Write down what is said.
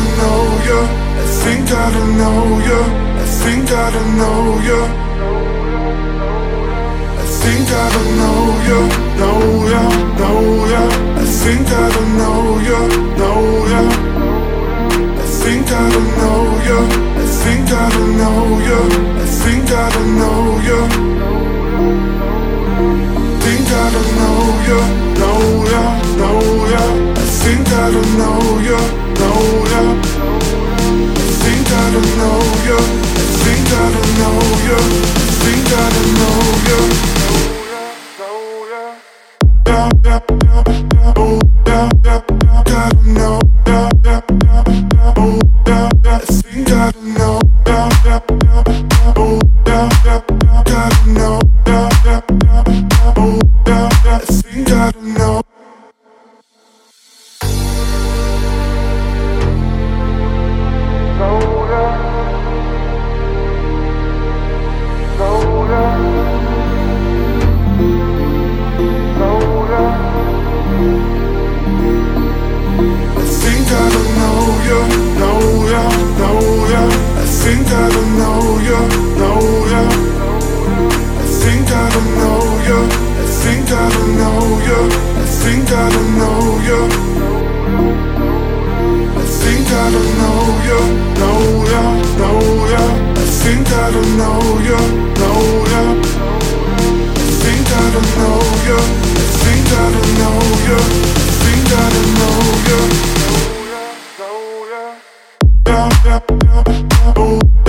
don't know ya. I think I don't know ya. I think I don't know ya. I think I don't know ya. Know ya, know ya. I think I don't know ya. Know ya. I think I don't know ya. I think I don't know ya. I think I don't know ya. I know ya. I think I know ya. I think I know ya. Know ya, know ya. I think I know ya. Know ya. I think I know ya. I think I know ya. I think I know ya. Know ya, know ya. Yeah, yeah, yeah. Oh.